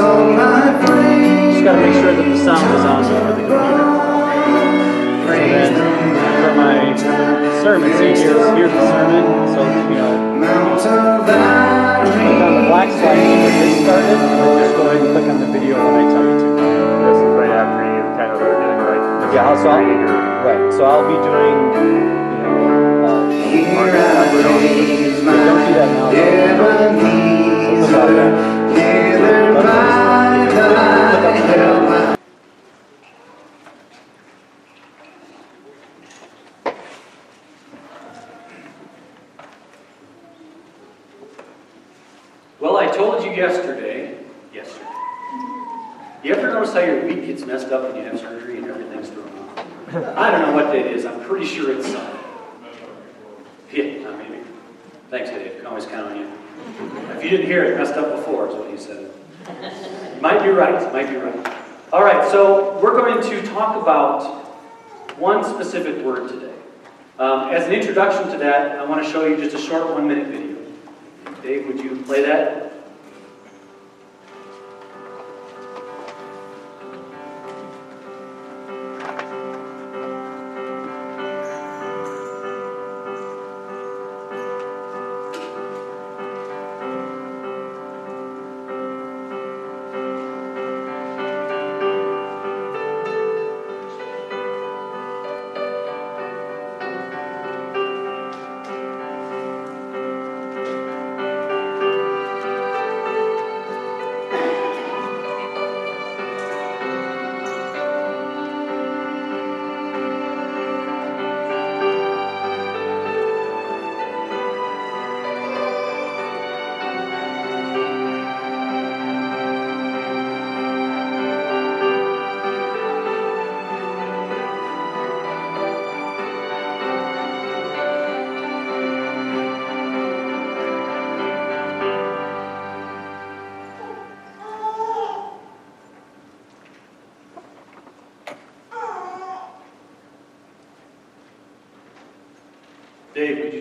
So my friend, Just got to make sure that the sound is on for the computer. So then, for my sermon, see here's, here's the sermon. So, you know, Mount of click on the black slide to get started, or just go ahead and click on the video when I tell you to. This is right after you kind of are doing like Yeah, so I'll, right. So I'll be doing, you know, uh, Here I raise my don't do Well, I told you yesterday, yesterday. You ever notice how your week gets messed up when you have surgery and everything's thrown off? I don't know what that is. I'm pretty sure it's something. Yeah, maybe. Thanks, Dave. Can always count on you. If you didn't hear it, messed up before is what you said. Might be right. Might be right. All right. So we're going to talk about one specific word today. Um, as an introduction to that, I want to show you just a short one-minute video. Dave, would you play that?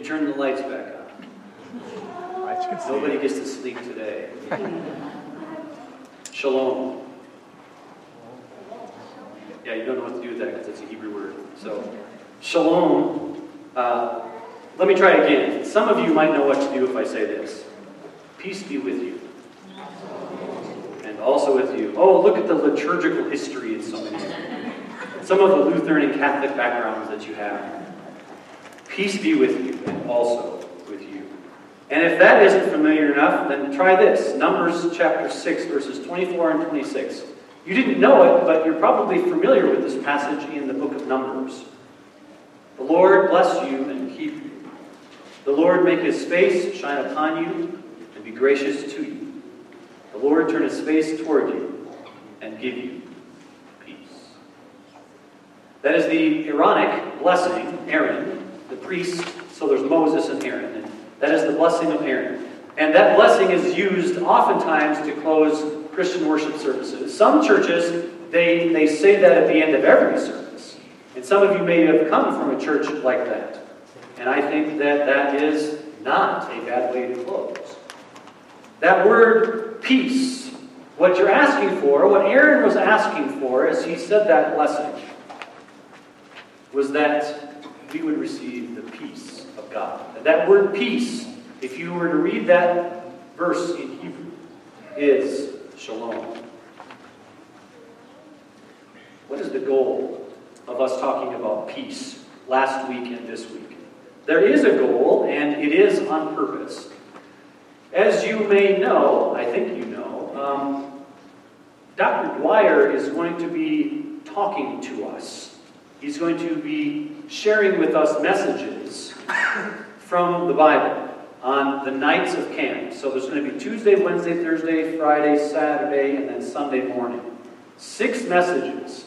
Turn the lights back on? I can see Nobody gets to sleep today. Shalom. Yeah, you don't know what to do with that because it's a Hebrew word. So, shalom. Uh, let me try again. Some of you might know what to do if I say this. Peace be with you. And also with you. Oh, look at the liturgical history in so many. Some of the Lutheran and Catholic backgrounds that you have. Peace be with you and also with you. And if that isn't familiar enough, then try this Numbers chapter 6, verses 24 and 26. You didn't know it, but you're probably familiar with this passage in the book of Numbers. The Lord bless you and keep you. The Lord make his face shine upon you and be gracious to you. The Lord turn his face toward you and give you peace. That is the Aaronic blessing, Aaron, the priest. So there's Moses and Aaron. And that is the blessing of Aaron. And that blessing is used oftentimes to close Christian worship services. Some churches, they, they say that at the end of every service. And some of you may have come from a church like that. And I think that that is not a bad way to close. That word peace, what you're asking for, what Aaron was asking for as he said that blessing, was that we would receive the peace of God. And that word peace, if you were to read that verse in Hebrew, is shalom. What is the goal of us talking about peace last week and this week? There is a goal, and it is on purpose. As you may know, I think you know, um, Dr. Dwyer is going to be talking to us. He's going to be sharing with us messages from the Bible on the nights of camp. So there's going to be Tuesday, Wednesday, Thursday, Friday, Saturday, and then Sunday morning. Six messages.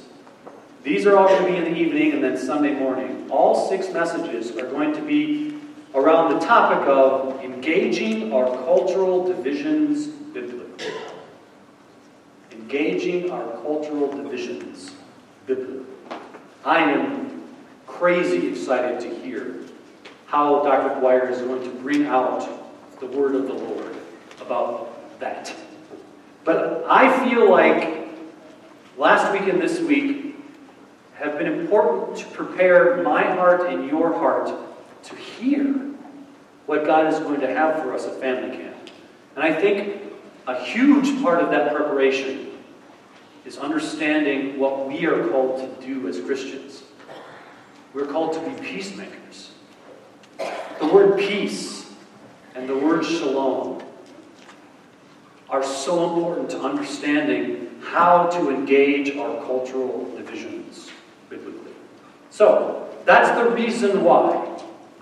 These are all going to be in the evening and then Sunday morning. All six messages are going to be around the topic of engaging our cultural divisions biblically. Engaging our cultural divisions biblically. I am crazy excited to hear how Dr. Dwyer is going to bring out the word of the Lord about that. But I feel like last week and this week have been important to prepare my heart and your heart to hear what God is going to have for us at family camp. And I think a huge part of that preparation is understanding what we are called to do as Christians. We're called to be peacemakers. The word peace and the word shalom are so important to understanding how to engage our cultural divisions biblically. So, that's the reason why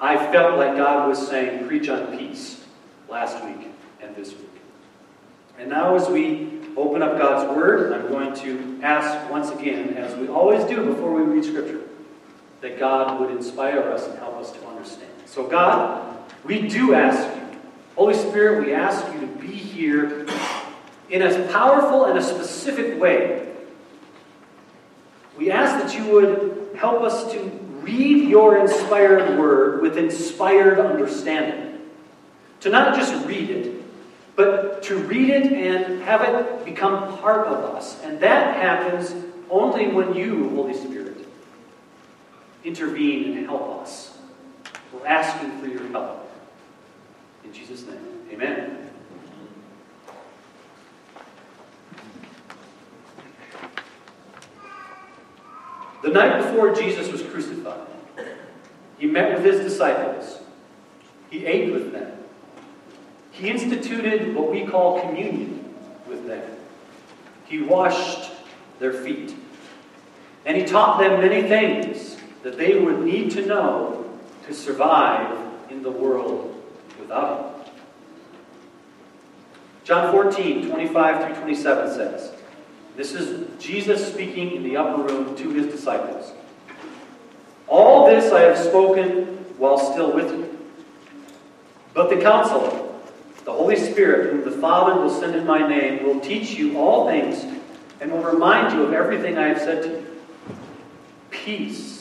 I felt like God was saying, preach on peace last week and this week. And now, as we open up God's Word, I'm going to ask once again, as we always do before we read Scripture, that God would inspire us and help us to understand. So, God, we do ask you, Holy Spirit, we ask you to be here in a powerful and a specific way. We ask that you would help us to read your inspired word with inspired understanding. To not just read it, but to read it and have it become part of us. And that happens only when you, Holy Spirit, intervene and help us. We're asking for your help. In Jesus' name, amen. The night before Jesus was crucified, he met with his disciples. He ate with them. He instituted what we call communion with them. He washed their feet. And he taught them many things that they would need to know to survive in the world without him. John 14, 25 through 27 says, This is Jesus speaking in the upper room to his disciples. All this I have spoken while still with you. But the counselor, the Holy Spirit, whom the Father will send in my name, will teach you all things and will remind you of everything I have said to you. Peace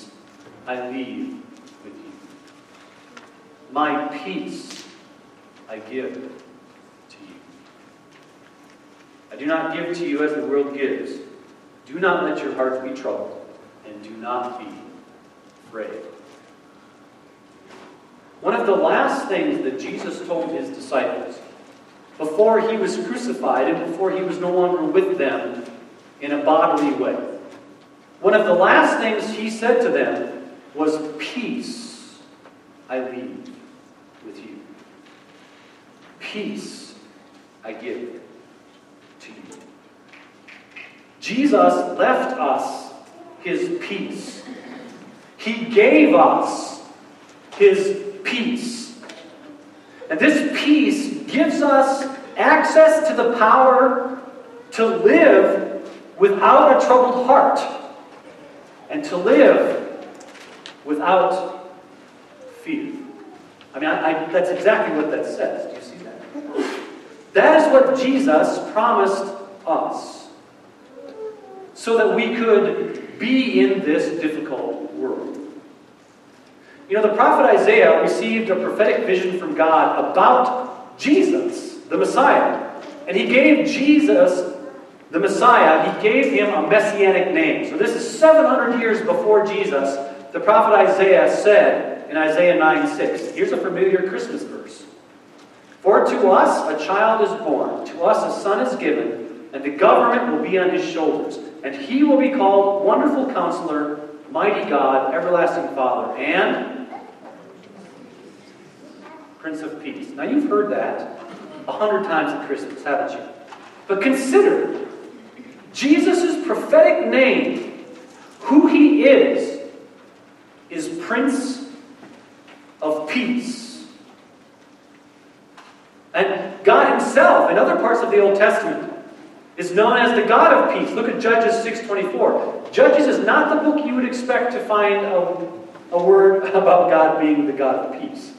I leave with you. My peace I give to you. I do not give to you as the world gives. Do not let your hearts be troubled, and do not be afraid. One of the last things that Jesus told his disciples before he was crucified and before he was no longer with them in a bodily way, one of the last things he said to them was, Peace I leave with you. Peace I give to you. Jesus left us his peace. He gave us his peace. And this peace gives us access to the power to live without a troubled heart and to live without fear. I mean, I, I, that's exactly what that says. Do you see that? That is what Jesus promised us so that we could be in this difficult world. You know, the prophet Isaiah received a prophetic vision from God about Jesus, the Messiah. And he gave Jesus, the Messiah, he gave him a messianic name. So this is 700 years before Jesus. The prophet Isaiah said in Isaiah 9 6, here's a familiar Christmas verse. For to us a child is born, to us a son is given, and the government will be on his shoulders. And he will be called Wonderful Counselor, Mighty God, Everlasting Father, and Prince of Peace. Now you've heard that a hundred times at Christmas, haven't you? But consider Jesus' prophetic name, who he is, is Prince of Peace. And God himself, in other parts of the Old Testament, is known as the God of peace. Look at Judges 6.24. Judges is not the book you would expect to find a, a word about God being the God of peace.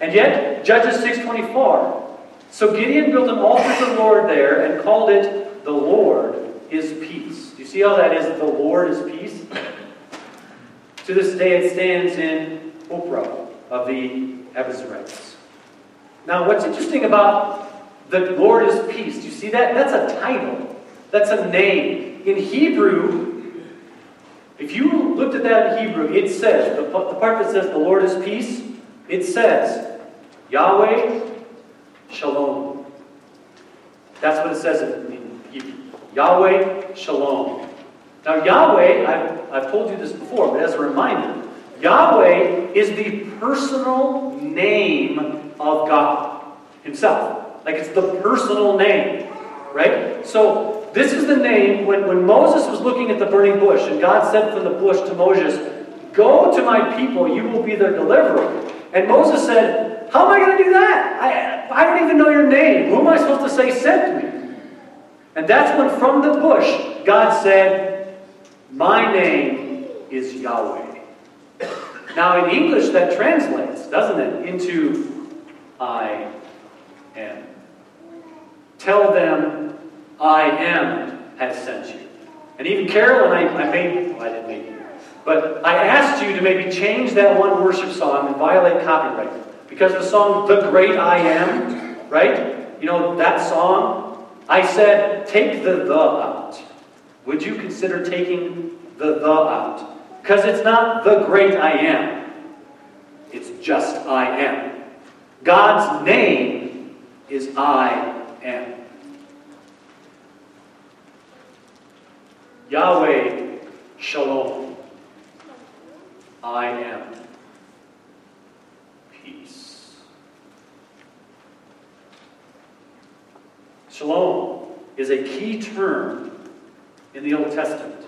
And yet, Judges 6.24. So Gideon built an altar to the Lord there and called it, The Lord is Peace. Do you see how that is, The Lord is Peace? To this day it stands in Ophrah of the Abiezrites. Now, what's interesting about The Lord is peace. Do you see that? That's a title. That's a name. In Hebrew, if you looked at that in Hebrew, it says, the, the part that says the Lord is peace, it says, Yahweh Shalom. That's what it says in Hebrew. Yahweh Shalom. Now, Yahweh, I've, I've told you this before, but as a reminder, Yahweh is the personal name of God Himself. Like it's the personal name, right? So, this is the name when, when Moses was looking at the burning bush, and God said from the bush to Moses, Go to my people, you will be their deliverer. And Moses said, How am I going to do that? I, I don't even know your name. Who am I supposed to say sent me? And that's when from the bush, God said, My name is Yahweh. Now, in English, that translates, doesn't it, into I am. Tell them I am has sent you. And even Carolyn, I, I made, well, I didn't make you, but I asked you to maybe change that one worship song and violate copyright. Because the song The Great I Am, right? You know, that song, I said, take the the out. Would you consider taking the the out? Because it's not the great I am, it's just I am. God's name is I am. Yahweh Shalom. I am peace. Shalom is a key term in the Old Testament.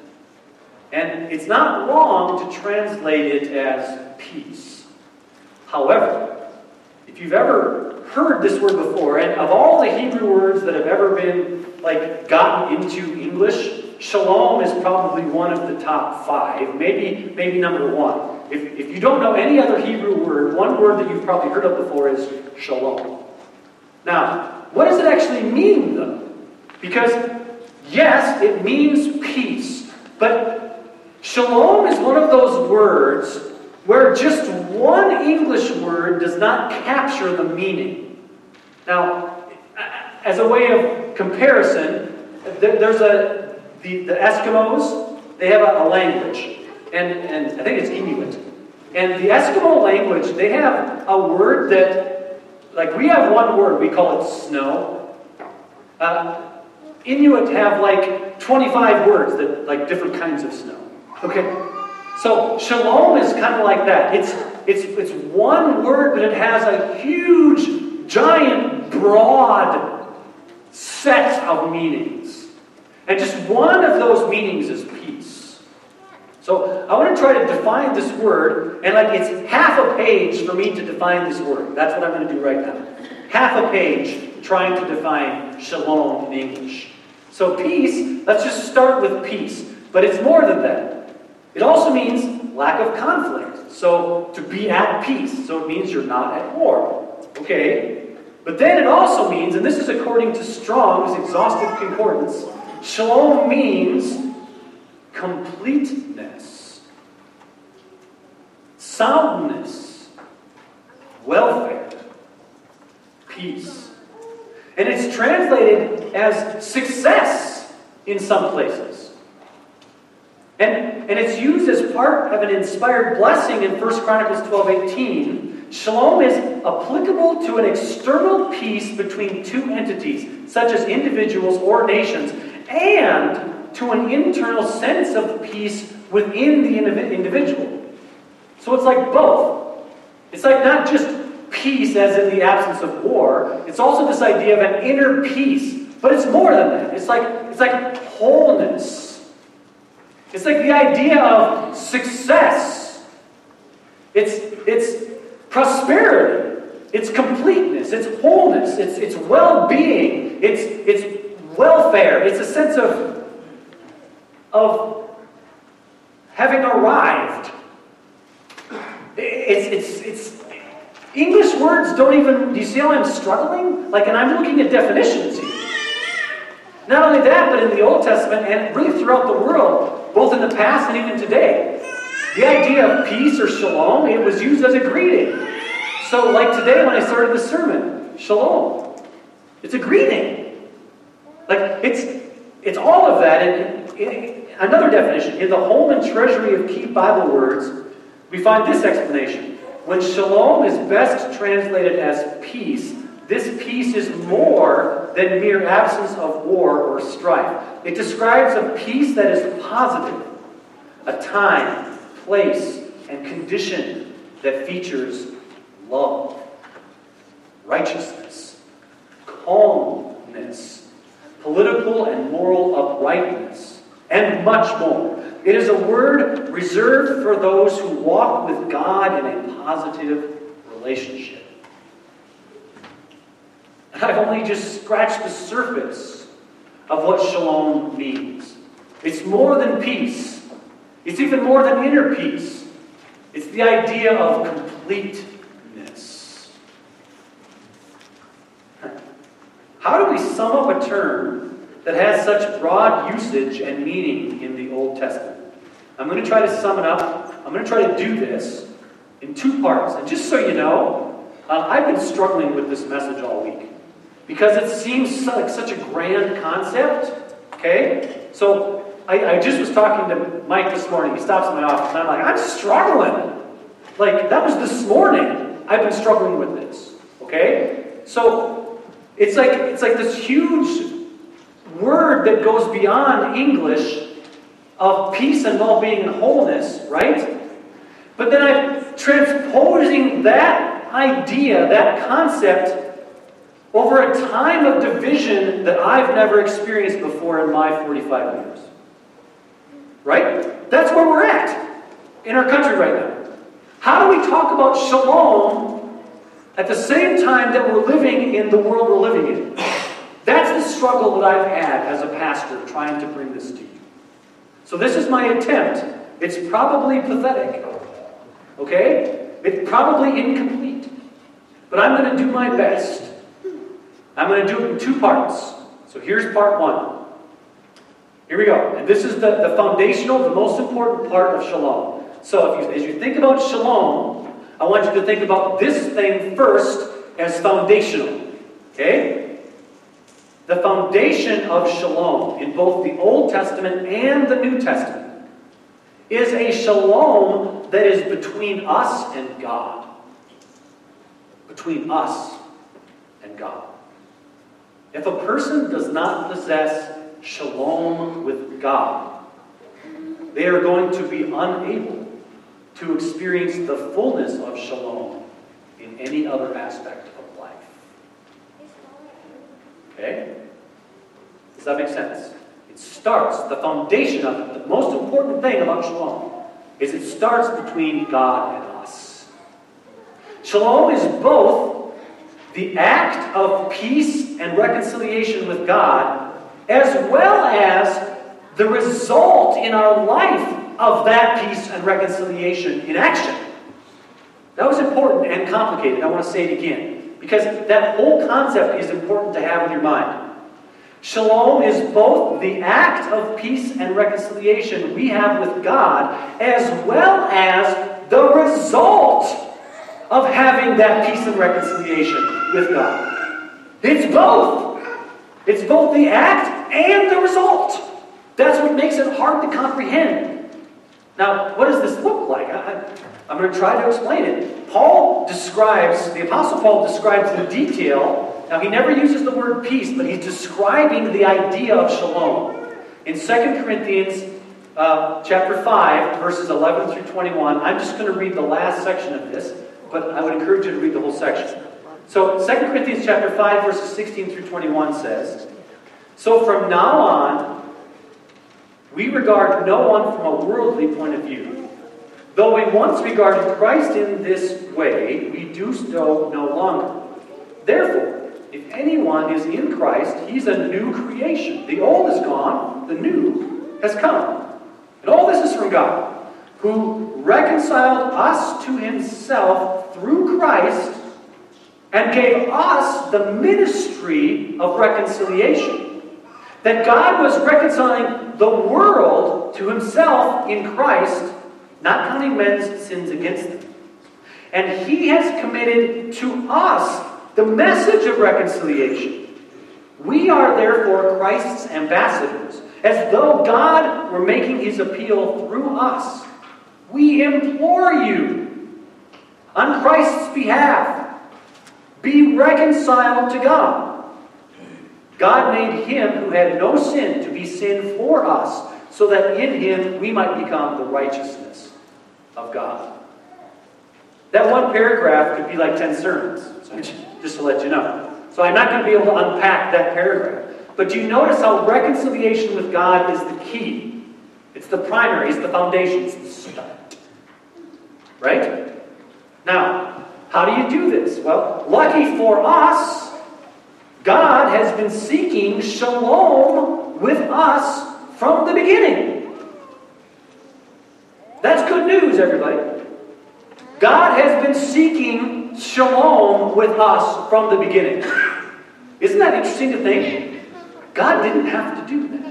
And it's not wrong to translate it as peace. However, if you've ever heard this word before, and of all the Hebrew words that have ever been like gotten into English, shalom is probably one of the top five, maybe maybe number one. If, if you don't know any other Hebrew word, one word that you've probably heard of before is shalom. Now, what does it actually mean though? Because yes, it means peace, but Shalom is one of those words where just one English word does not capture the meaning. Now, as a way of comparison, there's a the, the Eskimos, they have a, a language, and, and I think it's Inuit. And the Eskimo language, they have a word that, like we have one word, we call it snow. Uh, Inuit have like 25 words that like different kinds of snow. Okay? So shalom is kind of like that. It's it's it's one word, but it has a huge, giant, broad set of meanings. And just one of those meanings is peace. So I want to try to define this word, and like it's half a page for me to define this word. That's what I'm going to do right now. Half a page trying to define shalom in English. So peace, let's just start with peace. But it's more than that. It also means lack of conflict. So to be at peace. So it means you're not at war. Okay? But then it also means, and this is according to Strong's exhaustive concordance, shalom means completeness, soundness, welfare, peace. And it's translated as success in some places. And, and it's used as part of an inspired blessing in 1 Chronicles 12 18. Shalom is applicable to an external peace between two entities, such as individuals or nations, and to an internal sense of peace within the individual. So it's like both. It's like not just peace as in the absence of war, it's also this idea of an inner peace. But it's more than that. It's like, it's like wholeness it's like the idea of success. It's, it's prosperity. It's completeness. It's wholeness. It's, it's well being. It's, it's welfare. It's a sense of, of having arrived. It's, it's, it's, English words don't even, do you see how I'm struggling? Like, and I'm looking at definitions here. Not only that, but in the Old Testament and really throughout the world, both in the past and even today, the idea of peace or shalom, it was used as a greeting. So, like today when I started the sermon, shalom. It's a greeting. Like it's it's all of that. And another definition in the Holman Treasury of Key Bible Words, we find this explanation: when shalom is best translated as peace, this peace is more than mere absence of war or strife. It describes a peace that is positive, a time, place, and condition that features love, righteousness, calmness, political and moral uprightness, and much more. It is a word reserved for those who walk with God in a positive relationship. I've only just scratched the surface of what shalom means. It's more than peace, it's even more than inner peace. It's the idea of completeness. How do we sum up a term that has such broad usage and meaning in the Old Testament? I'm going to try to sum it up. I'm going to try to do this in two parts. And just so you know, uh, I've been struggling with this message all week because it seems like such a grand concept. Okay? So I, I, just was talking to Mike this morning. He stops in my office, and I'm like, I'm struggling. Like, that was this morning. I've been struggling with this. Okay? So it's like it's like this huge word that goes beyond English of peace and well-being and wholeness, right? But then I'm transposing that idea, that concept over a time of division that I've never experienced before in my 45 years. Right? That's where we're at in our country right now. How do we talk about shalom at the same time that we're living in the world we're living in? That's the struggle that I've had as a pastor trying to bring this to you. So, this is my attempt. It's probably pathetic. Okay? It's probably incomplete. But I'm going to do my best. I'm going to do it in two parts. So here's part one. Here we go. And this is the, the foundational, the most important part of shalom. So if you, as you think about shalom, I want you to think about this thing first as foundational. Okay? The foundation of shalom in both the Old Testament and the New Testament is a shalom that is between us and God. Between us and God. If a person does not possess shalom with God, they are going to be unable to experience the fullness of shalom in any other aspect. Okay? Does that make sense? It starts, the foundation of it, the most important thing about shalom is it starts between God and us. Shalom is both the act of peace and reconciliation with God, as well as the result in our life of that peace and reconciliation in action. That was important and complicated. I want to say it again because that whole concept is important to have in your mind. Shalom is both the act of peace and reconciliation we have with God, as well as the result of having that peace and reconciliation with God. It's both. It's both the act and the result. That's what makes it hard to comprehend. Now, what does this look like? I, am going to try to explain it. Paul describes, the Apostle Paul describes the detail. Now, he never uses the word peace, but he's describing the idea of shalom. In 2 Corinthians uh, chapter 5, verses 11 through 21, I'm just going to read the last section of this but I would encourage you to read the whole section. So 2 Corinthians chapter 5, verses 16 through 21 says, So from now on, we regard no one from a worldly point of view. Though we once regarded Christ in this way, we do so no longer. Therefore, if anyone is in Christ, he's a new creation. The old is gone, the new has come. And all this is from God who reconciled us to himself through Christ and gave us the ministry of reconciliation. That God was reconciling the world to himself in Christ, not counting men's sins against them. And he has committed to us the message of reconciliation. We are therefore Christ's ambassadors, as though God were making his appeal through us. We implore you, on Christ's behalf, be reconciled to God. God made him who had no sin to be sin for us, so that in him we might become the righteousness of God. That one paragraph could be like 10 sermons, just to let you know. So I'm not going to be able to unpack that paragraph. But do you notice how reconciliation with God is the key? It's the primary, it's the foundation, it's the start. Right? Now, how do you do this? Well, lucky for us, God has been seeking shalom with us from the beginning. That's good news, everybody. God has been seeking shalom with us from the beginning. Isn't that interesting to think? God didn't have to do that.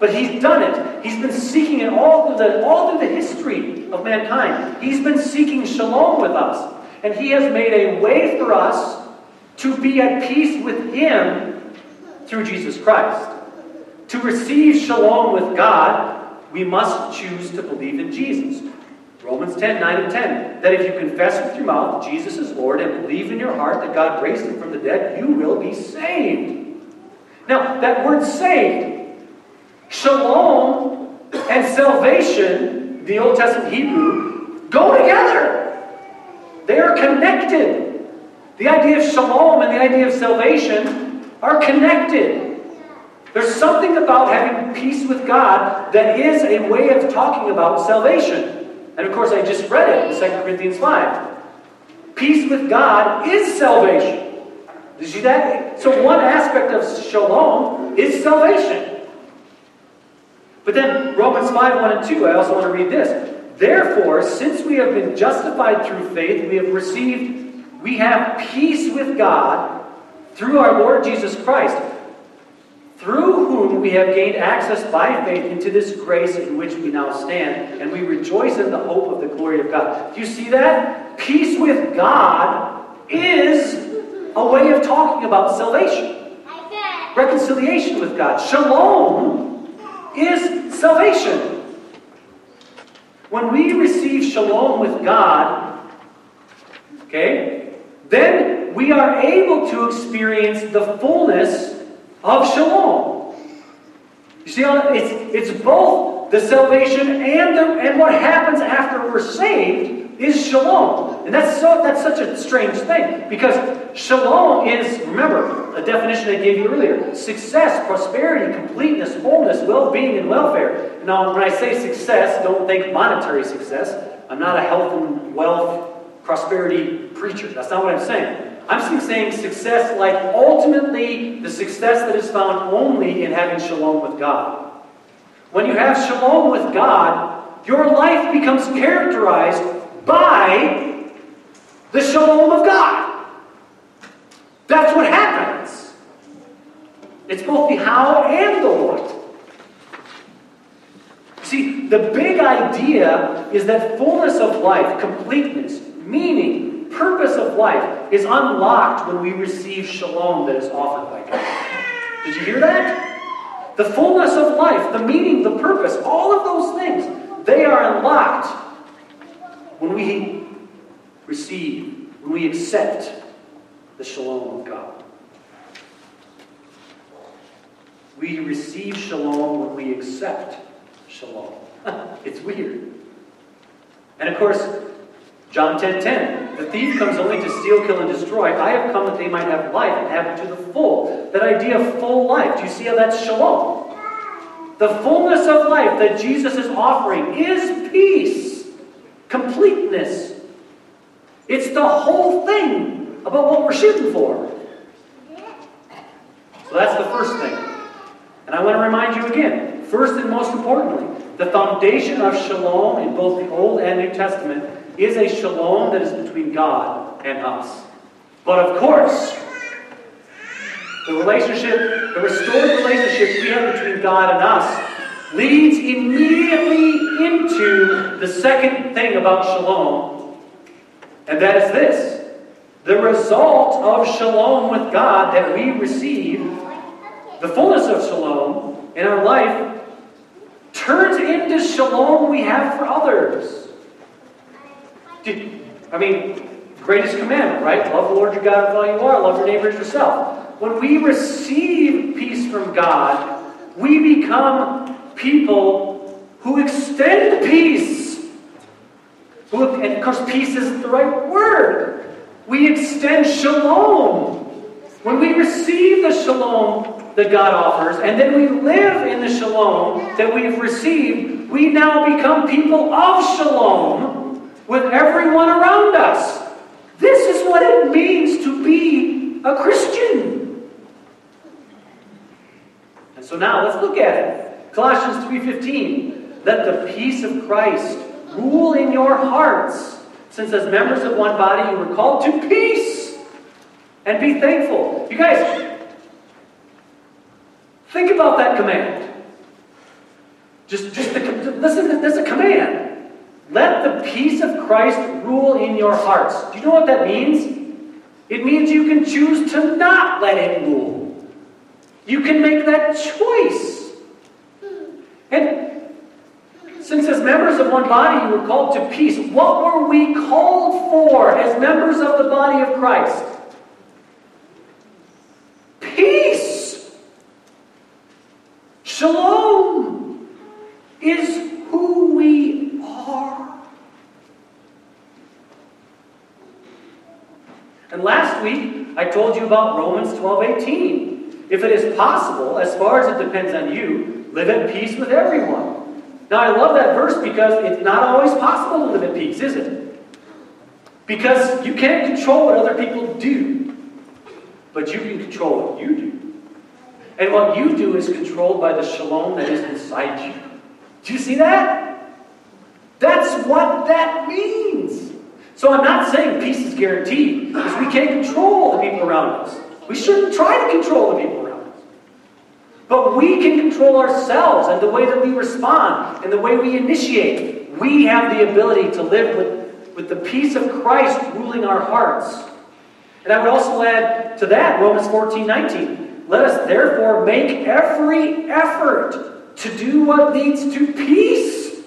But He's done it. He's been seeking it all through the, all through the history of mankind. He's been seeking shalom with us. And He has made a way for us to be at peace with Him through Jesus Christ. To receive shalom with God, we must choose to believe in Jesus. Romans 10, 9 and 10. That if you confess with your mouth Jesus is Lord and believe in your heart that God raised him from the dead, you will be saved. Now, that word saved, shalom and salvation, the Old Testament Hebrew, go together. They are connected. The idea of shalom and the idea of salvation are connected. There's something about having peace with God that is a way of talking about salvation. And of course, I just read it in 2 Corinthians 5. Peace with God is salvation. Did you see that? So, one aspect of shalom is salvation. But then, Romans 5 1 and 2, I also want to read this. Therefore, since we have been justified through faith, we have received, we have peace with God through our Lord Jesus Christ through whom we have gained access by faith into this grace in which we now stand, and we rejoice in the hope of the glory of God. Do you see that? Peace with God is a way of talking about salvation, reconciliation with God. Shalom is salvation. When we receive shalom with God, okay, then we are able to experience the fullness of shalom. You see, uh, it's, it's both the salvation and, the, and what happens after we're saved is shalom. And that's, so, that's such a strange thing because shalom is, remember, a definition I gave you earlier success, prosperity, completeness, wholeness, well being, and welfare. Now, when I say success, don't think monetary success. I'm not a health and wealth, prosperity preacher. That's not what I'm saying. I'm saying success like ultimately the success that is found only in having shalom with God. When you have shalom with God, your life becomes characterized by the shalom of God. That's what happens. It's both the how and the what. See, the big idea is that fullness of life, completeness, meaning, purpose of life is unlocked when we receive shalom that is offered by God. Did you hear that? The fullness of life, the meaning, the purpose, all of those things, they are unlocked when we receive, when we accept the shalom of God. We receive shalom when we accept shalom. it's weird. And of course, John 10 10. The thief comes only to steal, kill, and destroy. I have come that they might have life and have it to the full. That idea of full life. Do you see how that's shalom? The fullness of life that Jesus is offering is peace, completeness. It's the whole thing about what we're shooting for. So that's the first thing. And I want to remind you again, first and most importantly, the foundation of shalom in both the Old and New Testament is a shalom that is between God and us. But of course, the relationship, the restored relationship we have between God and us, leads immediately into the second thing about shalom, and that is this the result of shalom with God that we receive, the fullness of shalom in our life, turns into shalom we have for others. I mean, greatest commandment, right? Love the Lord your God with all you are, love your neighbor as yourself. When we receive peace from God, we become people who extend peace. Who, and of course, peace isn't the right word. We extend shalom. When we receive the shalom that God offers, and then we live in the shalom that we've received, we now become people of shalom with everyone around us. This is what it means to be a Christian. And so now let's look at it. Colossians 3:15. Let the peace of Christ rule in your hearts, since as members of one body you were called to peace. And be thankful. You guys, think about that command. Just, just the, listen, there's a command. Let the peace of Christ rule in your hearts. Do you know what that means? It means you can choose to not let it rule. You can make that choice. And since as members of one body you were called to peace, what were we called for as members of the body of Christ? Peace. Shalom is who we are. And last week, I told you about Romans 12 18. If it is possible, as far as it depends on you, live at peace with everyone. Now, I love that verse because it's not always possible to live at peace, is it? Because you can't control what other people do, but you can control what you do. And what you do is controlled by the shalom that is inside you. Do you see that? That's what that means. So I'm not saying peace is guaranteed, because we can't control the people around us. We shouldn't try to control the people around us. But we can control ourselves and the way that we respond and the way we initiate. We have the ability to live with, with the peace of Christ ruling our hearts. And I would also add to that Romans 14 19. Let us therefore make every effort to do what leads to peace.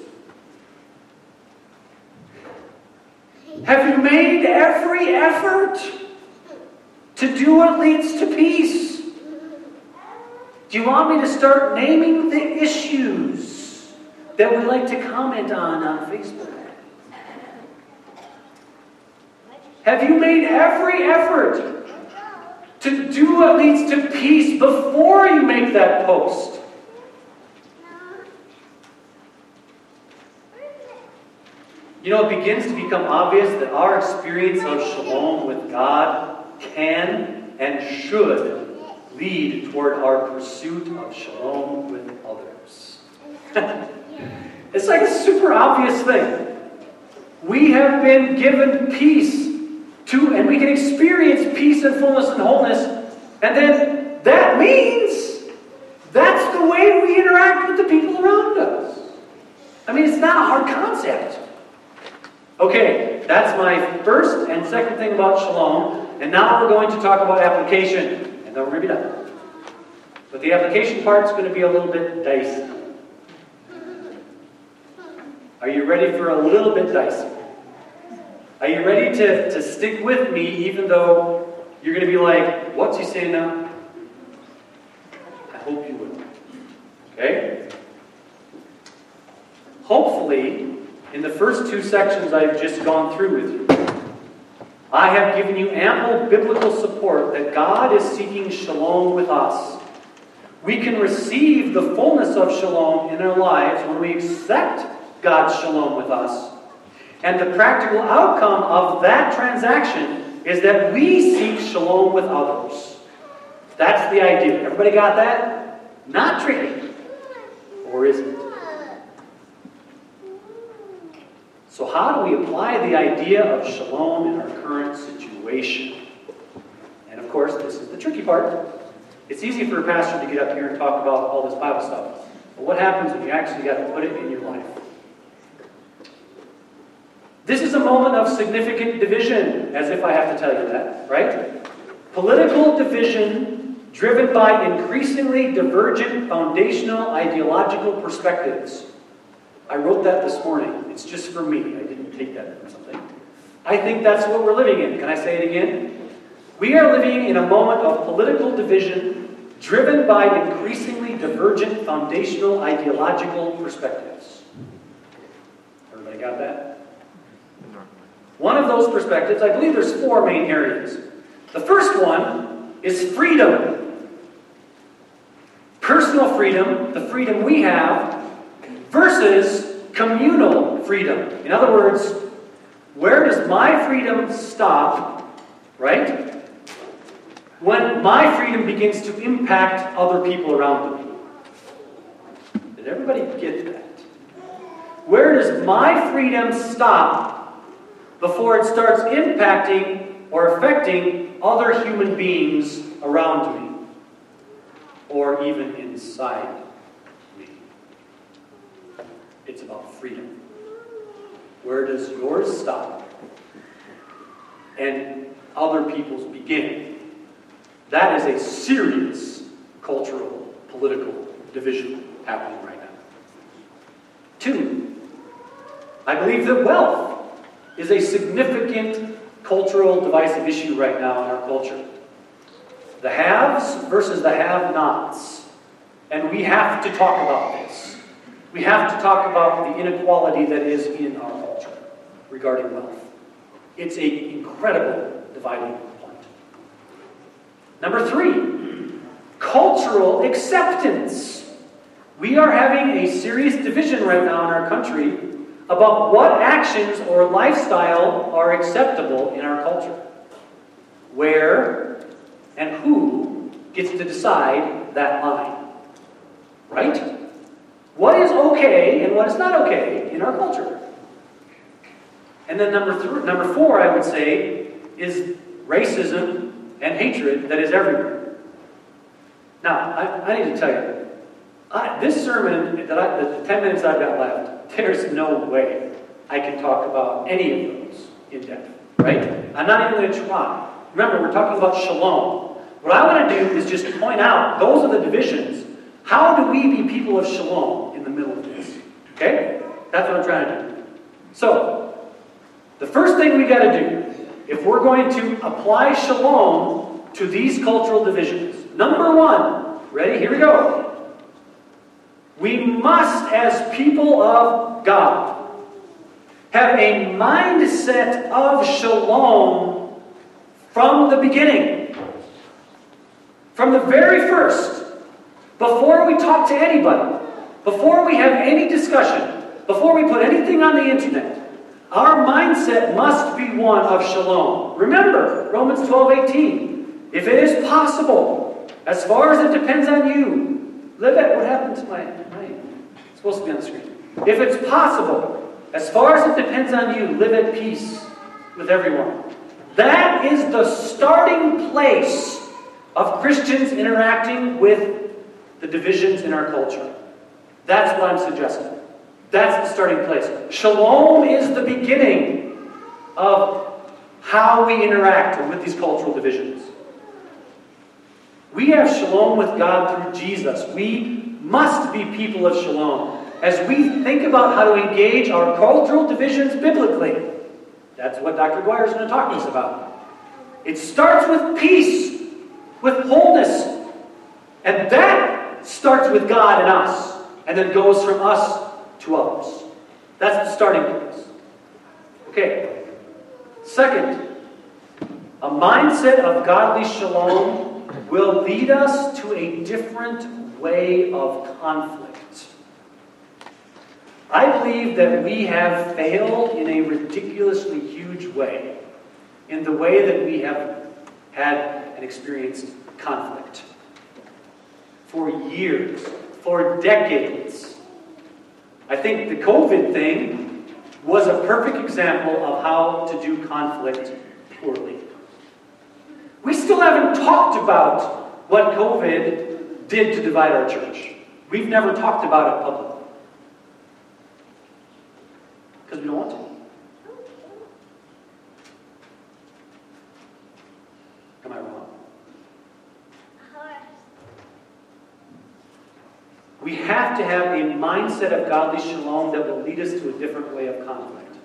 Have you made every effort to do what leads to peace? Do you want me to start naming the issues that we like to comment on on Facebook? Have you made every effort to do what leads to peace before you make that post? You know, it begins to become obvious that our experience of shalom with God can and should lead toward our pursuit of shalom with others. it's like a super obvious thing. We have been given peace to, and we can experience peace and fullness and wholeness, and then that means that's the way we interact with the people around us. I mean, it's not a hard concept. Okay, that's my first and second thing about shalom. And now we're going to talk about application, and then we're going to be done. But the application part is going to be a little bit dicey. Are you ready for a little bit dicey? Are you ready to, to stick with me even though you're going to be like, what's he saying now? I hope you will. Okay? Hopefully, in the first two sections I've just gone through with you, I have given you ample biblical support that God is seeking shalom with us. We can receive the fullness of shalom in our lives when we accept God's shalom with us. And the practical outcome of that transaction is that we seek shalom with others. That's the idea. Everybody got that? Not tricky. Or is it? So, how do we apply the idea of shalom in our current situation? And of course, this is the tricky part. It's easy for a pastor to get up here and talk about all this Bible stuff. But what happens when you actually got to put it in your life? This is a moment of significant division, as if I have to tell you that, right? Political division driven by increasingly divergent foundational ideological perspectives. I wrote that this morning. It's just for me. I didn't take that from something. I think that's what we're living in. Can I say it again? We are living in a moment of political division driven by increasingly divergent foundational ideological perspectives. Everybody got that? One of those perspectives, I believe there's four main areas. The first one is freedom. Personal freedom, the freedom we have, versus communal freedom. In other words, where does my freedom stop, right? When my freedom begins to impact other people around me. Did everybody get that? Where does my freedom stop before it starts impacting or affecting other human beings around me? Or even inside? It's about freedom. Where does yours stop and other people's begin? That is a serious cultural, political division happening right now. Two, I believe that wealth is a significant cultural divisive issue right now in our culture. The haves versus the have nots. And we have to talk about this. We have to talk about the inequality that is in our culture regarding wealth. It's an incredible dividing point. Number three, cultural acceptance. We are having a serious division right now in our country about what actions or lifestyle are acceptable in our culture. Where and who gets to decide that line? Right? What is okay and what is not okay in our culture? And then number three, number four, I would say, is racism and hatred that is everywhere. Now, I, I need to tell you, I, this sermon that I, the, the ten minutes I've got left, there's no way I can talk about any of those in depth, right? I'm not even going to try. Remember, we're talking about shalom. What I want to do is just point out those are the divisions. How do we be people of shalom in the middle of this? Okay? That's what I'm trying to do. So, the first thing we got to do, if we're going to apply shalom to these cultural divisions, number one, ready? Here we go. We must, as people of God, have a mindset of shalom from the beginning. From the very first. Before we talk to anybody, before we have any discussion, before we put anything on the internet, our mindset must be one of shalom. Remember, Romans 12 18. If it is possible, as far as it depends on you, live at what happened to my, my it's supposed to be on the screen. If it's possible, as far as it depends on you, live at peace with everyone. That is the starting place of Christians interacting with the divisions in our culture. That's what I'm suggesting. That's the starting place. Shalom is the beginning of how we interact with these cultural divisions. We have shalom with God through Jesus. We must be people of shalom. As we think about how to engage our cultural divisions biblically, that's what Dr. Dwyer is going to talk to us about. It starts with peace, with wholeness, and that starts with God and us, and then goes from us to others. That's the starting place. Okay. Second, a mindset of godly shalom will lead us to a different way of conflict. I believe that we have failed in a ridiculously huge way in the way that we have had and experienced conflict. For years, for decades. I think the COVID thing was a perfect example of how to do conflict poorly. We still haven't talked about what COVID did to divide our church. We've never talked about it publicly. Because we don't want to. We have to have a mindset of godly shalom that will lead us to a different way of conflict.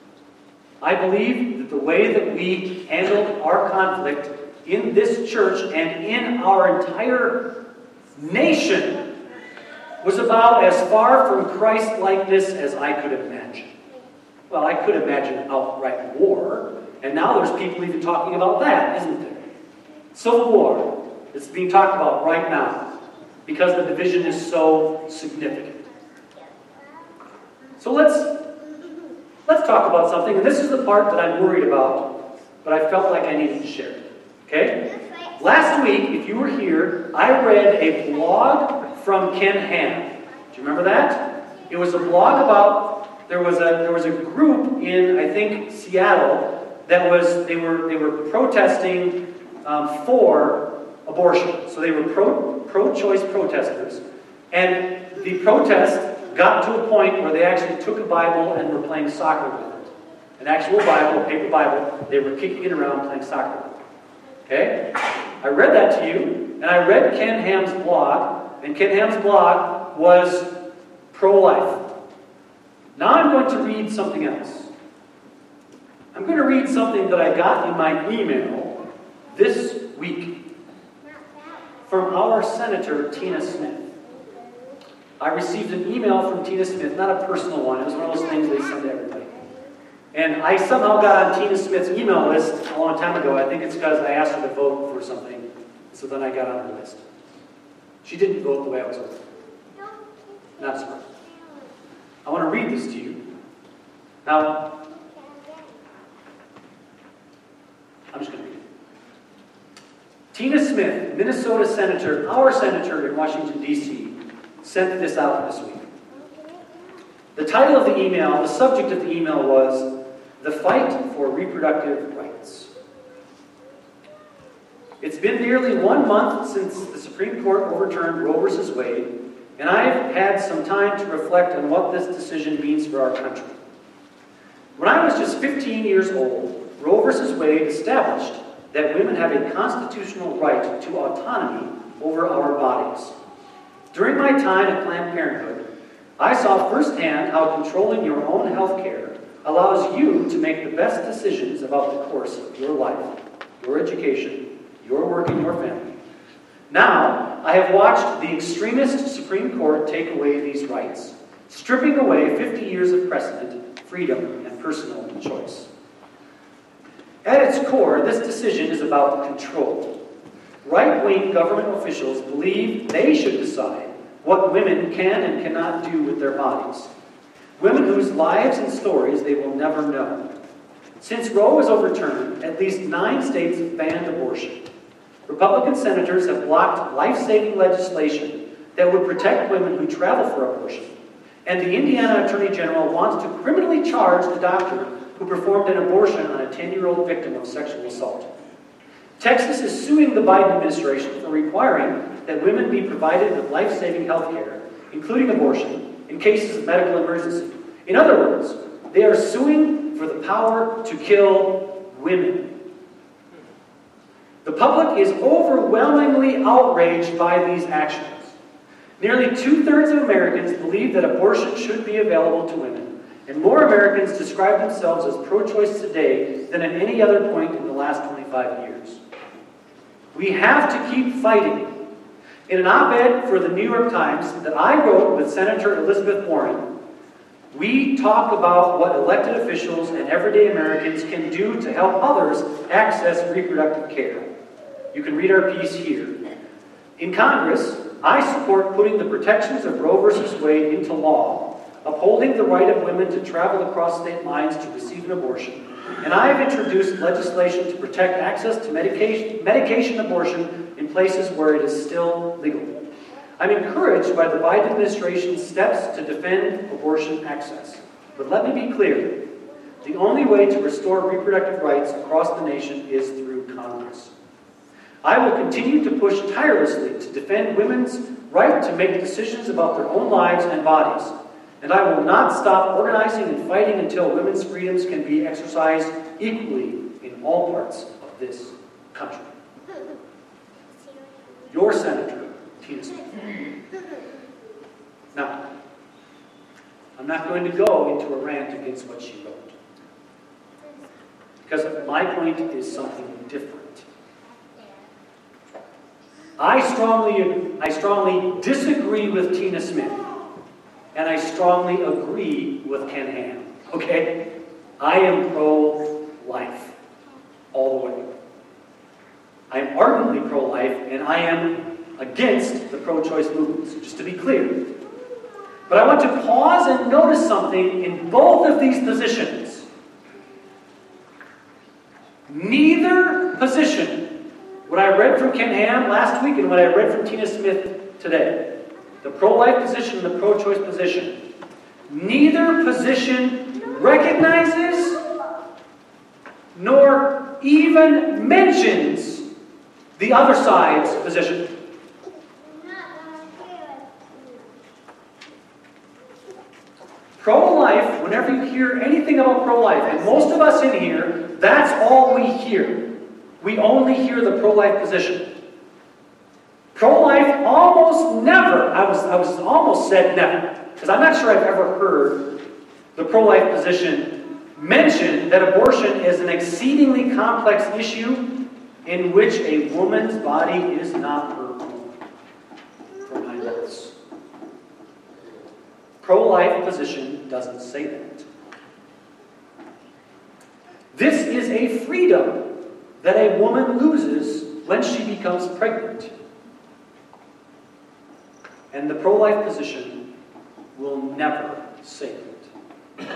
I believe that the way that we handled our conflict in this church and in our entire nation was about as far from Christ likeness as I could imagine. Well, I could imagine outright war, and now there's people even talking about that, isn't there? Civil war is being talked about right now because the division is so significant. So let's let's talk about something, and this is the part that I'm worried about, but I felt like I needed to share it. Okay? Last week, if you were here, I read a blog from Ken Ham. Do you remember that? It was a blog about there was a there was a group in I think Seattle that was they were they were protesting um, for abortion. So they were pro pro-choice protesters, and the protest got to a point where they actually took a Bible and were playing soccer with it. An actual Bible, a paper Bible. They were kicking it around playing soccer with it. Okay? I read that to you, and I read Ken Ham's blog, and Ken Ham's blog was pro life. Now I'm going to read something else. I'm going to read something that I got in my email this week from our Senator, Tina Smith. I received an email from Tina Smith, not a personal one, it was one of those things they send to everybody. And I somehow got on Tina Smith's email list a long time ago. I think it's because I asked her to vote for something. So then I got on her list. She didn't vote the way I was hoping. Not surprised. I want to read this to you. Now, I'm just going to read it. Tina Smith, Minnesota Senator, our Senator in Washington, D.C., sent this out this week. The title of the email, the subject of the email was The Fight for Reproductive Rights. It's been nearly one month since the Supreme Court overturned Roe v. Wade, and I've had some time to reflect on what this decision means for our country. When I was just 15 years old, Roe v. Wade established that women have a constitutional right to autonomy over our bodies. During my time at Planned Parenthood, I saw firsthand how controlling your own health care allows you to make the best decisions about the course of your life, your education, your work, and your family. Now, I have watched the extremist Supreme Court take away these rights, stripping away 50 years of precedent, freedom, and personal choice. At its core, this decision is about control. Right wing government officials believe they should decide what women can and cannot do with their bodies. Women whose lives and stories they will never know. Since Roe was overturned, at least nine states have banned abortion. Republican senators have blocked life saving legislation that would protect women who travel for abortion. And the Indiana Attorney General wants to criminally charge the doctor who performed an abortion 10 year old victim of sexual assault. Texas is suing the Biden administration for requiring that women be provided with life saving health care, including abortion, in cases of medical emergency. In other words, they are suing for the power to kill women. The public is overwhelmingly outraged by these actions. Nearly two thirds of Americans believe that abortion should be available to women, and more Americans describe themselves as pro choice today than at any other point in the last 25 years. We have to keep fighting. In an op ed for the New York Times that I wrote with Senator Elizabeth Warren, we talk about what elected officials and everyday Americans can do to help others access reproductive care. You can read our piece here. In Congress, I support putting the protections of Roe v. Wade into law, upholding the right of women to travel across state lines to receive an abortion, and I have introduced legislation to protect access to medication, medication abortion in places where it is still legal. I'm encouraged by the Biden administration's steps to defend abortion access. But let me be clear the only way to restore reproductive rights across the nation is through Congress. I will continue to push tirelessly to defend women's right to make decisions about their own lives and bodies. And I will not stop organizing and fighting until women's freedoms can be exercised equally in all parts of this country. Your Senator, Tina Smith. Now, I'm not going to go into a rant against what she wrote. Because my point is something different. I strongly, I strongly disagree with Tina Smith, and I strongly agree with Ken Ham. Okay? I am pro life all the way. I am ardently pro life, and I am against the pro choice movements, just to be clear. But I want to pause and notice something in both of these positions. Neither position, what I read from Ken Ham last week and what I read from Tina Smith today, the pro life position and the pro choice position, neither position recognizes nor even mentions the other side's position. Pro life, whenever you hear anything about pro life, and most of us in here, that's all we hear. We only hear the pro life position. Pro life almost never, I was, I was almost said never, because I'm not sure I've ever heard the pro life position mention that abortion is an exceedingly complex issue in which a woman's body is not her own for nine months. Pro life position doesn't say that. This is a freedom that a woman loses when she becomes pregnant. And the pro life position will never say it.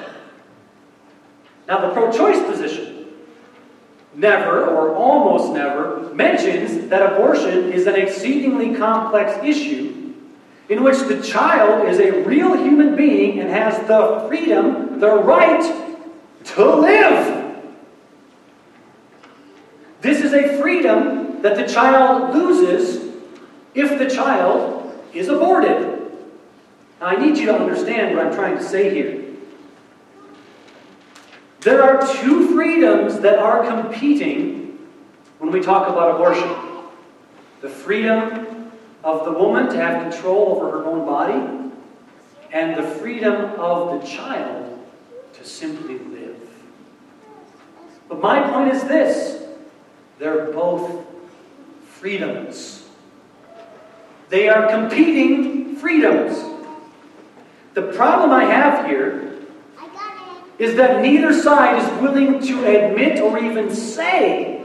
Now, the pro choice position never or almost never mentions that abortion is an exceedingly complex issue in which the child is a real human being and has the freedom, the right to live. This is a freedom that the child loses if the child is aborted. Now, I need you to understand what I'm trying to say here. There are two freedoms that are competing when we talk about abortion the freedom of the woman to have control over her own body, and the freedom of the child to simply live. But my point is this they're both freedoms. They are competing freedoms. The problem I have here is that neither side is willing to admit or even say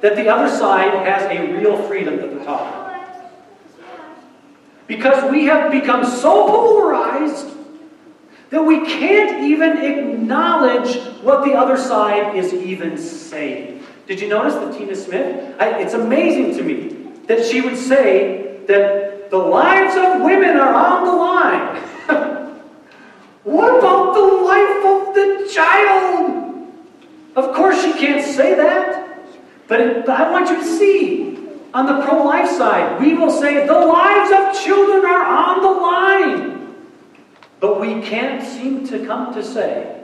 that the other side has a real freedom at the top. Because we have become so polarized that we can't even acknowledge what the other side is even saying. Did you notice that Tina Smith? I, it's amazing to me that she would say that the lives of women are on the line. what about the life of the child? Of course, she can't say that. But I want you to see on the pro life side, we will say the lives of children are on the line. But we can't seem to come to say,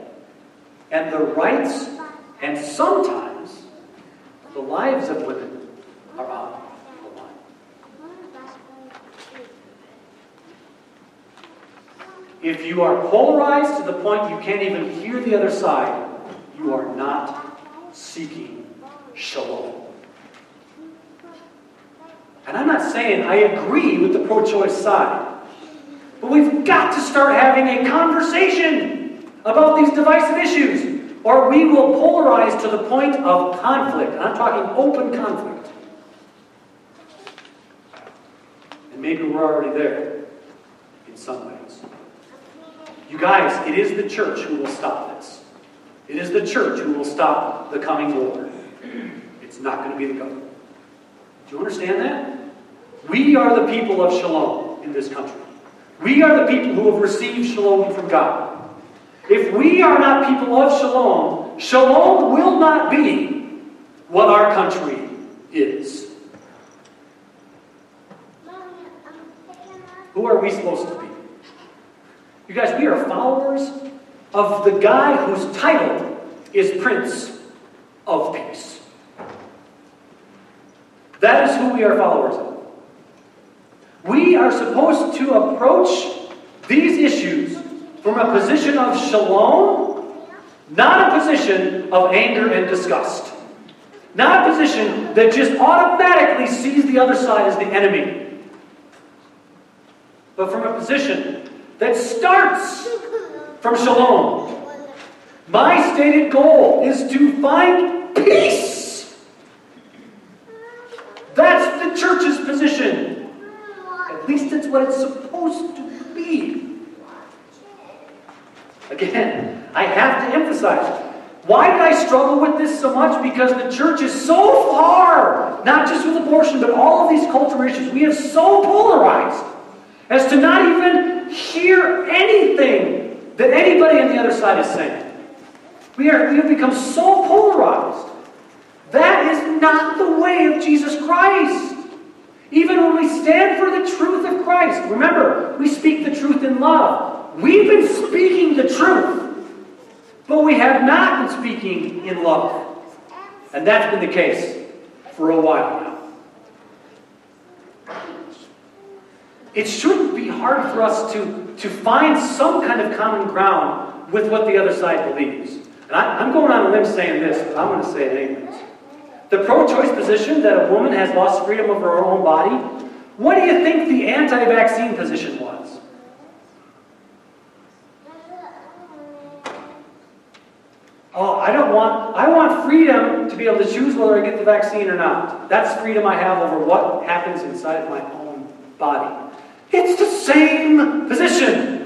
and the rights, and sometimes the lives of women are on the line. If you are polarized to the point you can't even hear the other side, you are not seeking shalom. And I'm not saying I agree with the pro choice side, but we've got to start having a conversation about these divisive issues, or we will polarize to the point of conflict. And I'm talking open conflict. And maybe we're already there in some ways. You guys, it is the church who will stop this. It is the church who will stop the coming war. It's not going to be the government. Do you understand that? We are the people of shalom in this country. We are the people who have received shalom from God. If we are not people of shalom, shalom will not be what our country is. Who are we supposed to be? You guys, we are followers of the guy whose title is Prince of Peace. That is who we are followers of. We are supposed to approach these issues from a position of shalom, not a position of anger and disgust. Not a position that just automatically sees the other side as the enemy. But from a position that starts from shalom. My stated goal is to find peace. That's the church's position. At least it's what it's supposed to be. Again, I have to emphasize why did I struggle with this so much? Because the church is so far, not just with abortion, but all of these cultural issues, we have so polarized as to not even hear anything that anybody on the other side is saying. We, are, we have become so polarized. That is not the way of Jesus Christ. Even when we stand for the truth of Christ, remember, we speak the truth in love. We've been speaking the truth, but we have not been speaking in love. And that's been the case for a while now. It shouldn't be hard for us to, to find some kind of common ground with what the other side believes. And I, am going on a limb saying this, but I'm going to say it anyways. The pro choice position that a woman has lost freedom over her own body, what do you think the anti vaccine position was? Oh, I don't want, I want freedom to be able to choose whether I get the vaccine or not. That's freedom I have over what happens inside my own body. It's the same position.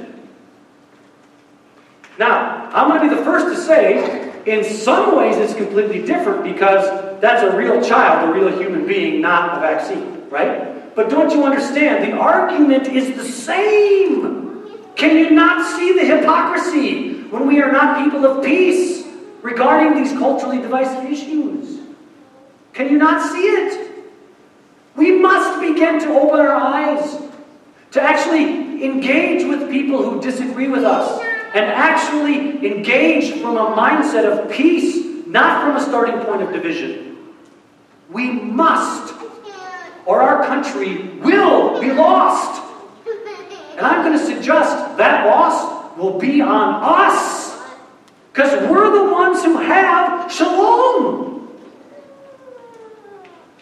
Now, I'm going to be the first to say, in some ways it's completely different because that's a real child, a real human being, not a vaccine, right? But don't you understand? The argument is the same. Can you not see the hypocrisy when we are not people of peace regarding these culturally divisive issues? Can you not see it? We must begin to open our eyes to actually engage with people who disagree with us, and actually engage from a mindset of peace, not from a starting point of division. We must, or our country will be lost. And I'm going to suggest that loss will be on us, because we're the ones who have shalom.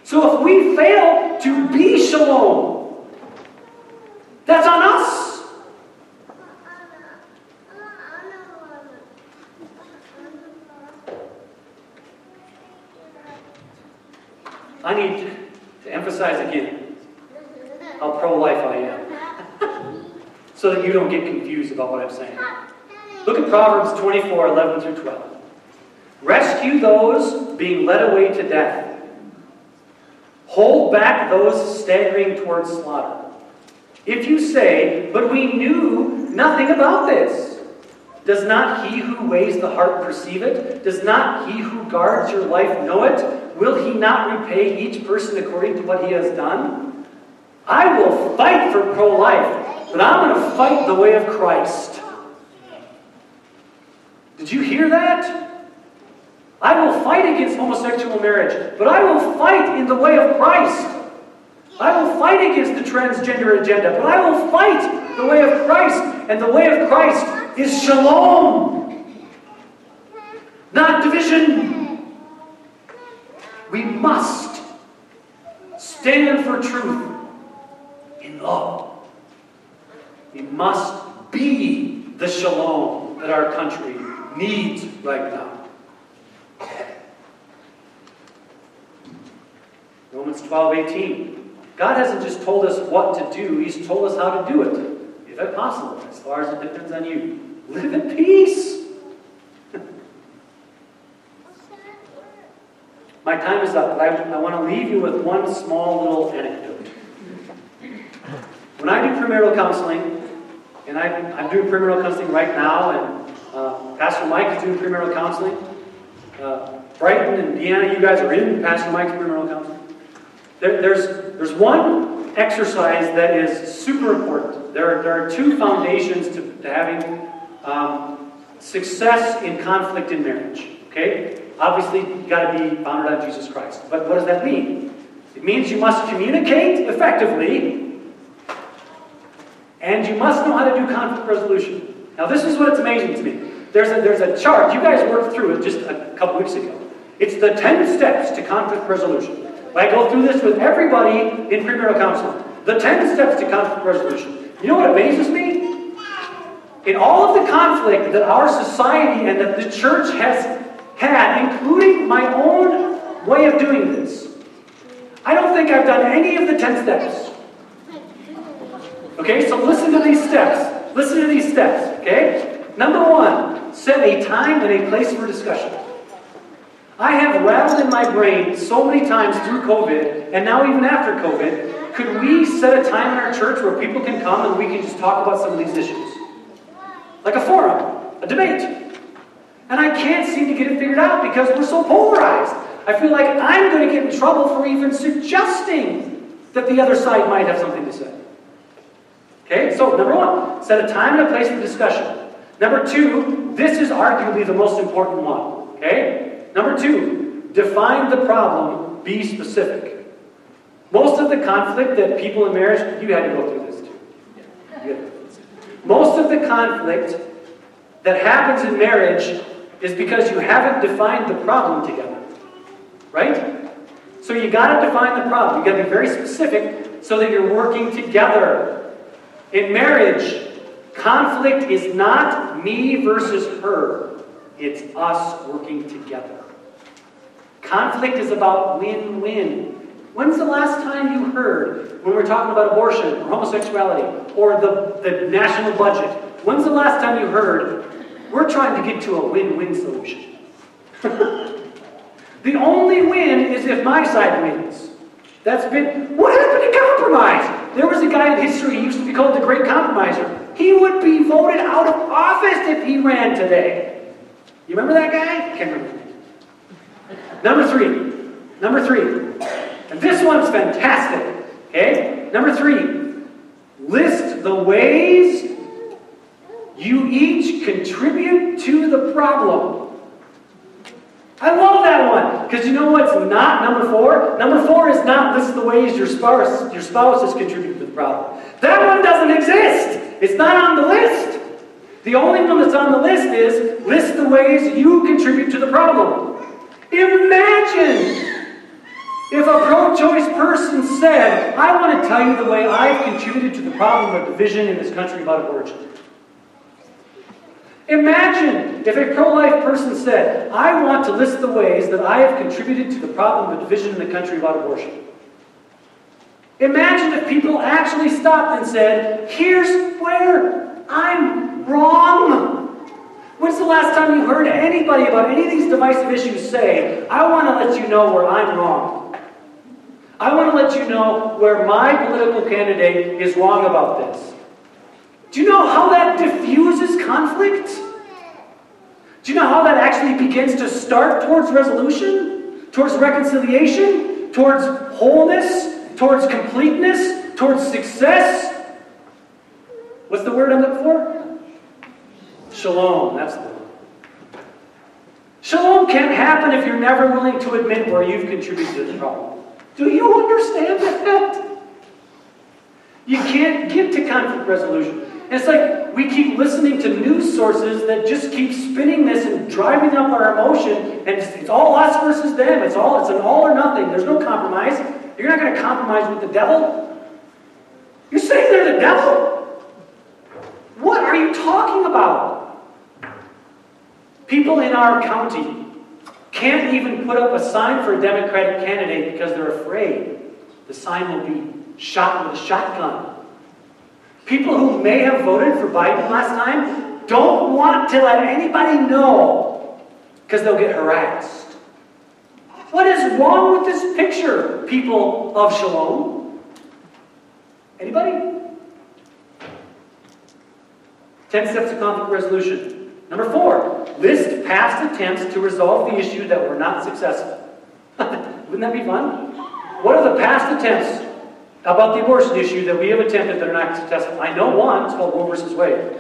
So if we fail to be shalom, that's on us. I need to emphasize again how pro life I am so that you don't get confused about what I'm saying. Look at Proverbs 24 11 through 12. Rescue those being led away to death, hold back those staggering towards slaughter. If you say, But we knew nothing about this, does not he who weighs the heart perceive it? Does not he who guards your life know it? Will he not repay each person according to what he has done? I will fight for pro life, but I'm going to fight the way of Christ. Did you hear that? I will fight against homosexual marriage, but I will fight in the way of Christ. I will fight against the transgender agenda, but I will fight the way of Christ. And the way of Christ is shalom, not division. We must stand for truth in love. We must be the shalom that our country needs right now. Romans 12, 18. God hasn't just told us what to do, He's told us how to do it, if at possible, as far as it depends on you. Live in peace. My time is up, but I, I want to leave you with one small little anecdote. When I do premarital counseling, and I, I'm doing premarital counseling right now, and uh, Pastor Mike is doing premarital counseling. Uh, Brighton and Deanna, you guys are in Pastor Mike's premarital counseling. There, there's there's one exercise that is super important. There are, there are two foundations to, to having um, success in conflict in marriage. Okay? Obviously, you've got to be founded on Jesus Christ. But what does that mean? It means you must communicate effectively, and you must know how to do conflict resolution. Now, this is what's amazing to me. There's a, there's a chart. You guys worked through it just a couple weeks ago. It's the 10 steps to conflict resolution. I go through this with everybody in premarital counseling. The 10 steps to conflict resolution. You know what amazes me? In all of the conflict that our society and that the church has had, including my own way of doing this, I don't think I've done any of the 10 steps. Okay, so listen to these steps. Listen to these steps, okay? Number one, set a time and a place for discussion. I have rattled in my brain so many times through COVID, and now even after COVID, could we set a time in our church where people can come and we can just talk about some of these issues? Like a forum, a debate. And I can't seem to get it figured out because we're so polarized. I feel like I'm going to get in trouble for even suggesting that the other side might have something to say. Okay, so number one, set a time and a place for discussion. Number two, this is arguably the most important one. Okay? Number two, define the problem, be specific. Most of the conflict that people in marriage, you had to go through this too. Yeah. Most of the conflict that happens in marriage is because you haven't defined the problem together. Right? So you got to define the problem. You got to be very specific so that you're working together. In marriage, conflict is not me versus her. It's us working together. Conflict is about win-win. When's the last time you heard, when we're talking about abortion or homosexuality or the, the national budget, when's the last time you heard, we're trying to get to a win-win solution? the only win is if my side wins. That's been, what happened to compromise? There was a guy in history, he used to be called the Great Compromiser. He would be voted out of office if he ran today. You remember that guy? Can't remember. Number three. Number three. And this one's fantastic. Okay? Number three. List the ways you each contribute to the problem. I love that one because you know what's not number four? Number four is not list the ways your spouse your spouse is contributing to the problem. That one doesn't exist. It's not on the list. The only one that's on the list is list the ways you contribute to the problem. Imagine if a pro choice person said, I want to tell you the way I've contributed to the problem of division in this country about abortion. Imagine if a pro life person said, I want to list the ways that I have contributed to the problem of division in the country about abortion. Imagine if people actually stopped and said, Here's where I'm wrong. When's the last time you heard anybody about any of these divisive issues say, I want to let you know where I'm wrong? I want to let you know where my political candidate is wrong about this. Do you know how that diffuses conflict? Do you know how that actually begins to start towards resolution, towards reconciliation, towards wholeness, towards completeness, towards success? What's the word I'm looking for? Shalom, that's the. Shalom can't happen if you're never willing to admit where you've contributed to the problem. Do you understand that? You can't get to conflict resolution. It's like we keep listening to news sources that just keep spinning this and driving up our emotion, and it's, it's all us versus them. It's all it's an all or nothing. There's no compromise. You're not going to compromise with the devil. You're saying they're the devil. What are you talking about? People in our county can't even put up a sign for a Democratic candidate because they're afraid the sign will be shot with a shotgun. People who may have voted for Biden last time don't want to let anybody know because they'll get harassed. What is wrong with this picture, people of Shalom? Anybody? 10 steps to conflict resolution. Number four, list past attempts to resolve the issue that were not successful. Wouldn't that be fun? What are the past attempts about the abortion issue that we have attempted that are not successful? I know one, it's called Roe versus Wade.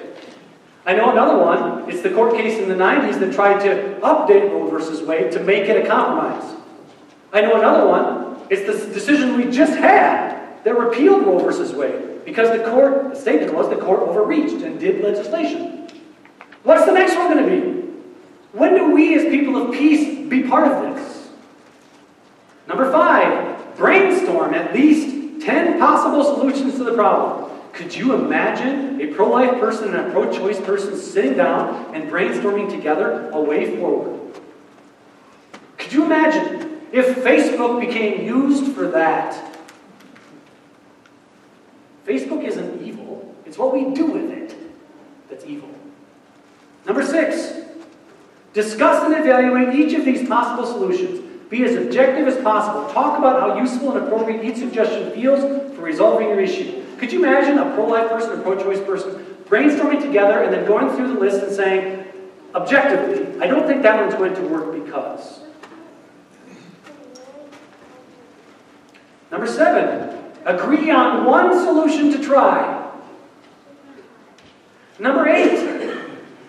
I know another one, it's the court case in the 90s that tried to update Roe versus Wade to make it a compromise. I know another one, it's the decision we just had that repealed Roe versus Wade because the court, the statement was the court overreached and did legislation. What's the next one going to be? When do we, as people of peace, be part of this? Number five, brainstorm at least 10 possible solutions to the problem. Could you imagine a pro life person and a pro choice person sitting down and brainstorming together a way forward? Could you imagine if Facebook became used for that? Facebook isn't evil, it's what we do with it that's evil. Number six, discuss and evaluate each of these possible solutions. Be as objective as possible. Talk about how useful and appropriate each suggestion feels for resolving your issue. Could you imagine a pro life person, a pro choice person, brainstorming together and then going through the list and saying, objectively, I don't think that one's going to work because. Number seven, agree on one solution to try. Number eight,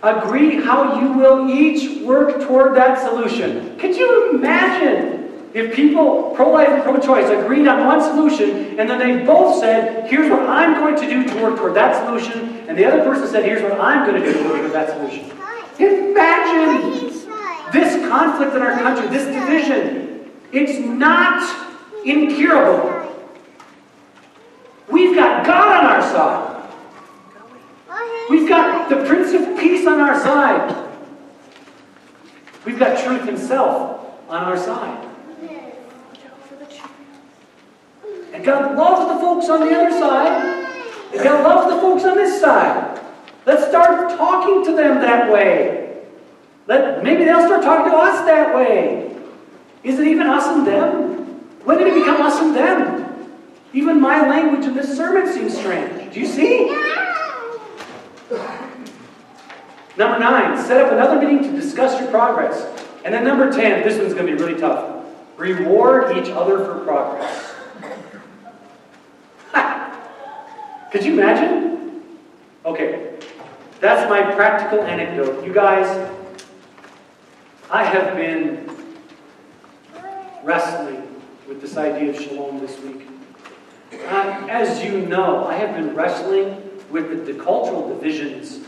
agree how you will each work toward that solution. Could you imagine if people, pro life and pro choice, agreed on one solution and then they both said, here's what I'm going to do to work toward that solution, and the other person said, here's what I'm going to do to work toward that solution? Imagine this conflict in our country, this division. It's not incurable. We've got God on our side. We've got the Prince of Peace on our side. We've got truth himself on our side. And God loves the folks on the other side. And God loves the folks on this side. Let's start talking to them that way. Let, maybe they'll start talking to us that way. Is it even us and them? When did it become us and them? Even my language in this sermon seems strange. Do you see? Number nine, set up another meeting to discuss your progress. And then number 10, this one's going to be really tough. Reward each other for progress. Could you imagine? Okay, that's my practical anecdote. You guys, I have been wrestling with this idea of shalom this week. Uh, as you know, I have been wrestling with the, the cultural divisions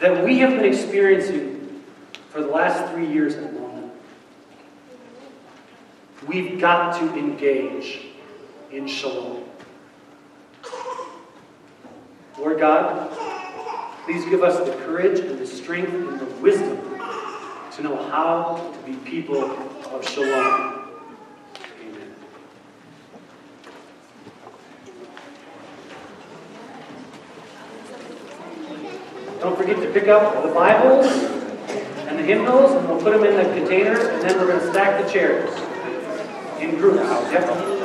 that we have been experiencing for the last three years at London. We've got to engage in shalom. Lord God, please give us the courage and the strength and the wisdom to know how to be people of shalom. Don't forget to pick up the Bibles and the hymnals, and we'll put them in the containers, and then we're going to stack the chairs in groups. Yep.